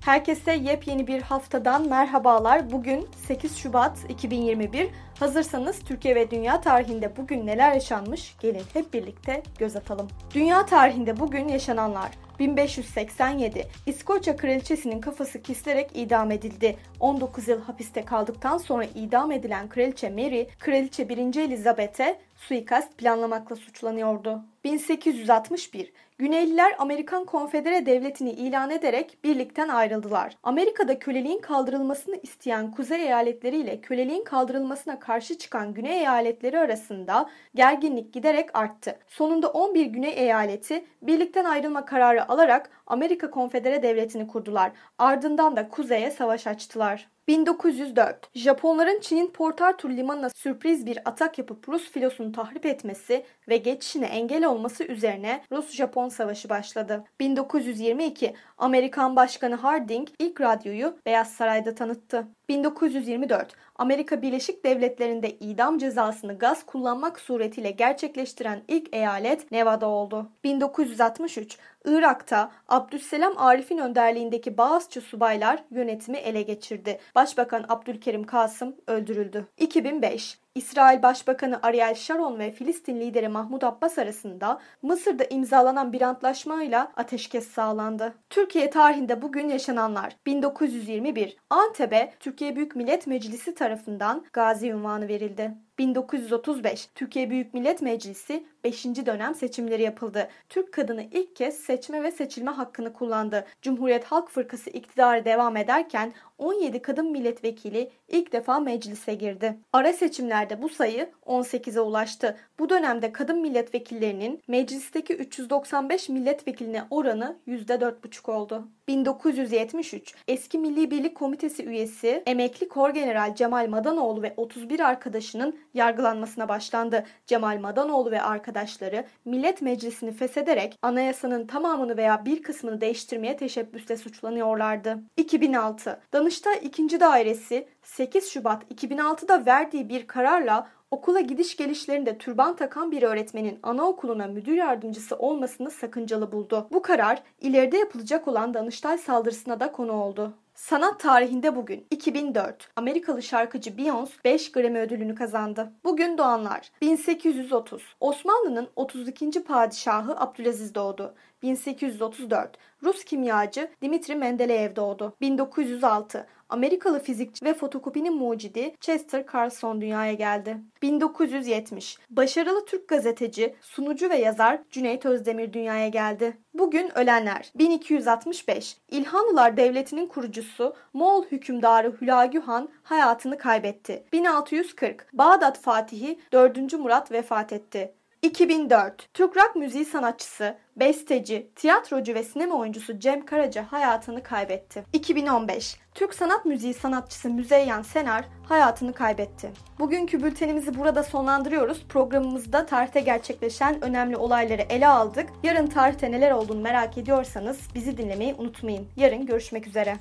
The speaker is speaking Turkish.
Herkese yepyeni bir haftadan merhabalar. Bugün 8 Şubat 2021. Hazırsanız Türkiye ve dünya tarihinde bugün neler yaşanmış? Gelin hep birlikte göz atalım. Dünya tarihinde bugün yaşananlar 1587 İskoçya kraliçesinin kafası kesilerek idam edildi. 19 yıl hapiste kaldıktan sonra idam edilen kraliçe Mary, kraliçe 1. Elizabeth'e suikast planlamakla suçlanıyordu. 1861 Güneyliler Amerikan Konfedere Devleti'ni ilan ederek birlikten ayrıldılar. Amerika'da köleliğin kaldırılmasını isteyen kuzey eyaletleri ile köleliğin kaldırılmasına karşı çıkan güney eyaletleri arasında gerginlik giderek arttı. Sonunda 11 güney eyaleti birlikten ayrılma kararı alarak Amerika Konfedere Devleti'ni kurdular. Ardından da kuzeye savaş açtılar. 1904 Japonların Çin'in Port Arthur limanına sürpriz bir atak yapıp Rus filosunu tahrip etmesi ve geçişine engel olması üzerine Rus-Japon savaşı başladı. 1922 Amerikan Başkanı Harding ilk radyoyu Beyaz Saray'da tanıttı. 1924 Amerika Birleşik Devletleri'nde idam cezasını gaz kullanmak suretiyle gerçekleştiren ilk eyalet Nevada oldu. 1963 Irak'ta Abdüsselam Arif'in önderliğindeki Bağızçı subaylar yönetimi ele geçirdi. Başbakan Abdülkerim Kasım öldürüldü. 2005 İsrail Başbakanı Ariel Sharon ve Filistin lideri Mahmud Abbas arasında Mısır'da imzalanan bir antlaşmayla ateşkes sağlandı. Türkiye tarihinde bugün yaşananlar 1921 Antep'e Türkiye Büyük Millet Meclisi tarafından gazi unvanı verildi. 1935 Türkiye Büyük Millet Meclisi 5. dönem seçimleri yapıldı. Türk kadını ilk kez seçme ve seçilme hakkını kullandı. Cumhuriyet Halk Fırkası iktidarı devam ederken 17 kadın milletvekili ilk defa meclise girdi. Ara seçimlerde bu sayı 18'e ulaştı. Bu dönemde kadın milletvekillerinin meclisteki 395 milletvekiline oranı %4,5 oldu. 1973 eski Milli Birlik Komitesi üyesi emekli Korgeneral Cemal Madanoğlu ve 31 arkadaşının yargılanmasına başlandı. Cemal Madanoğlu ve arkadaşları Millet Meclisi'ni feshederek anayasanın tamamını veya bir kısmını değiştirmeye teşebbüsle suçlanıyorlardı. 2006 Danıştay 2. Dairesi 8 Şubat 2006'da verdiği bir kararla okula gidiş gelişlerinde türban takan bir öğretmenin anaokuluna müdür yardımcısı olmasını sakıncalı buldu. Bu karar ileride yapılacak olan Danıştay saldırısına da konu oldu. Sanat tarihinde bugün 2004 Amerikalı şarkıcı Beyoncé 5 Grammy ödülünü kazandı. Bugün doğanlar 1830 Osmanlı'nın 32. padişahı Abdülaziz doğdu. 1834 Rus kimyacı Dimitri Mendeleev doğdu. 1906 Amerikalı fizikçi ve fotokopinin mucidi Chester Carlson dünyaya geldi. 1970 Başarılı Türk gazeteci, sunucu ve yazar Cüneyt Özdemir dünyaya geldi. Bugün ölenler 1265 İlhanlılar Devleti'nin kurucusu Moğol hükümdarı Hülagü Han hayatını kaybetti. 1640 Bağdat Fatihi 4. Murat vefat etti. 2004 Türk rock müziği sanatçısı, besteci, tiyatrocu ve sinema oyuncusu Cem Karaca hayatını kaybetti. 2015 Türk sanat müziği sanatçısı Müzeyyen Senar hayatını kaybetti. Bugünkü bültenimizi burada sonlandırıyoruz. Programımızda tarihte gerçekleşen önemli olayları ele aldık. Yarın tarihte neler olduğunu merak ediyorsanız bizi dinlemeyi unutmayın. Yarın görüşmek üzere.